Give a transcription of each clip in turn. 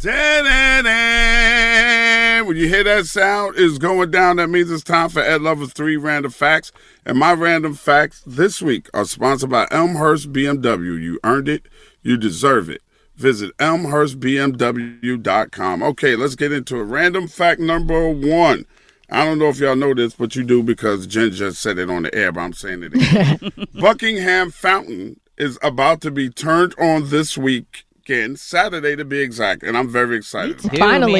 When you hear that sound is going down, that means it's time for Ed Lover's three random facts. And my random facts this week are sponsored by Elmhurst BMW. You earned it, you deserve it. Visit elmhurstbmw.com. Okay, let's get into it. Random fact number one. I don't know if y'all know this, but you do because Jen just said it on the air, but I'm saying it again. Buckingham Fountain is about to be turned on this week weekend, Saturday to be exact, and I'm very excited. Too, Finally,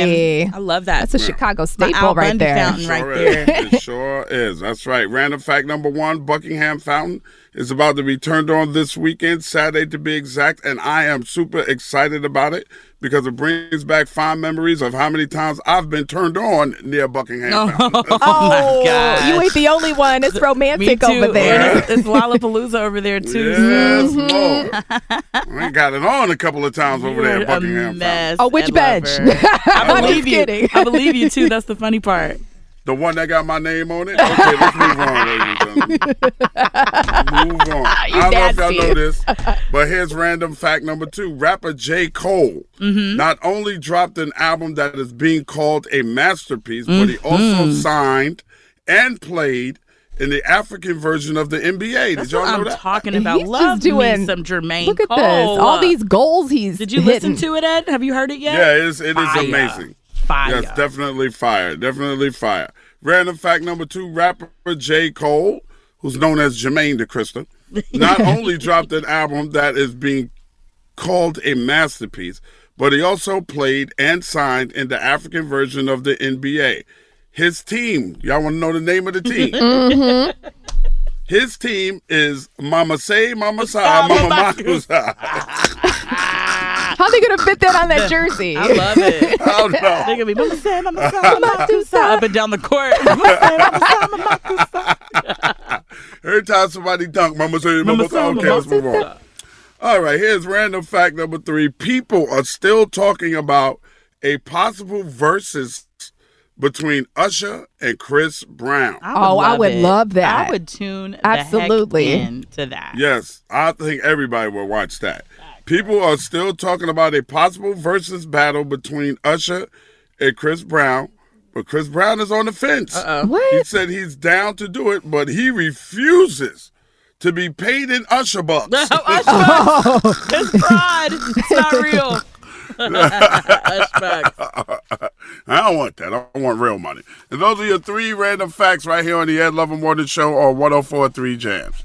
man. I love that. That's a Chicago staple right Bundy there. Fountain Sure right is. there. it sure is. That's right. Random fact number one: Buckingham Fountain is about to be turned on this weekend, Saturday to be exact, and I am super excited about it because it brings back fond memories of how many times I've been turned on near Buckingham Fountain. Oh, my gosh. you ain't the only one. It's romantic too. over there. And It's, it's Lollapalooza over there too. Yes, Mm-hmm. Lord. I got it on a couple of times over there You're at Buckingham a mess. Oh, which Ed bench? Lover. I I'm believe just you. kidding. I believe you too. That's the funny part. The one that got my name on it? Okay, let's move on, ladies and gentlemen. Move on. I don't know if y'all know this, but here's random fact number two. Rapper J. Cole Mm-hmm. not only dropped an album that is being called a masterpiece, but he also Mm-hmm. signed and played in the African version of the NBA. That's Did y'all what know I'm that? talking about. He's Love doing. me some Jermaine Look at Cole. this. All these goals he's. Did you hitting. listen to it, Ed? Have you heard it yet? Yeah, it is, it is amazing. Fire. Yes, definitely fire. Definitely fire. Random fact number two rapper J. Cole, who's known as Jermaine DeChrista, not only dropped an album that is being called a masterpiece, but he also played and signed in the African version of the NBA. His team, y'all want to know the name of the team? Mm-hmm. His team is Mama Say, Mama Sa, Mama Makusa. How they gonna fit that on that jersey? I love it. Oh, I don't. They're gonna be Mama Sam, Mama Sam, Mama Tusa up and down the court. Mama Sam, Mama Sam, Mama Tusa. Every time somebody dunk, Mama say, Mama, Mama say, say, okay, Mama let's move on. All right, here's random fact number three. People are still talking about a possible versus between Usher and Chris Brown. I Oh, I would it. love that. I would tune the Absolutely. heck into that. Yes, I think everybody will watch that. People are still talking about a possible versus battle between Usher and Chris Brown, but Chris Brown is on the fence. He What? said he's down to do it, but he refuses to be paid in Usher bucks. No, Usher, it's fraud. It's not real. Ushbucks. I don't want that. I want real money. And those are your three random facts right here on the Ed Lover Morning Show on 1043 Jams.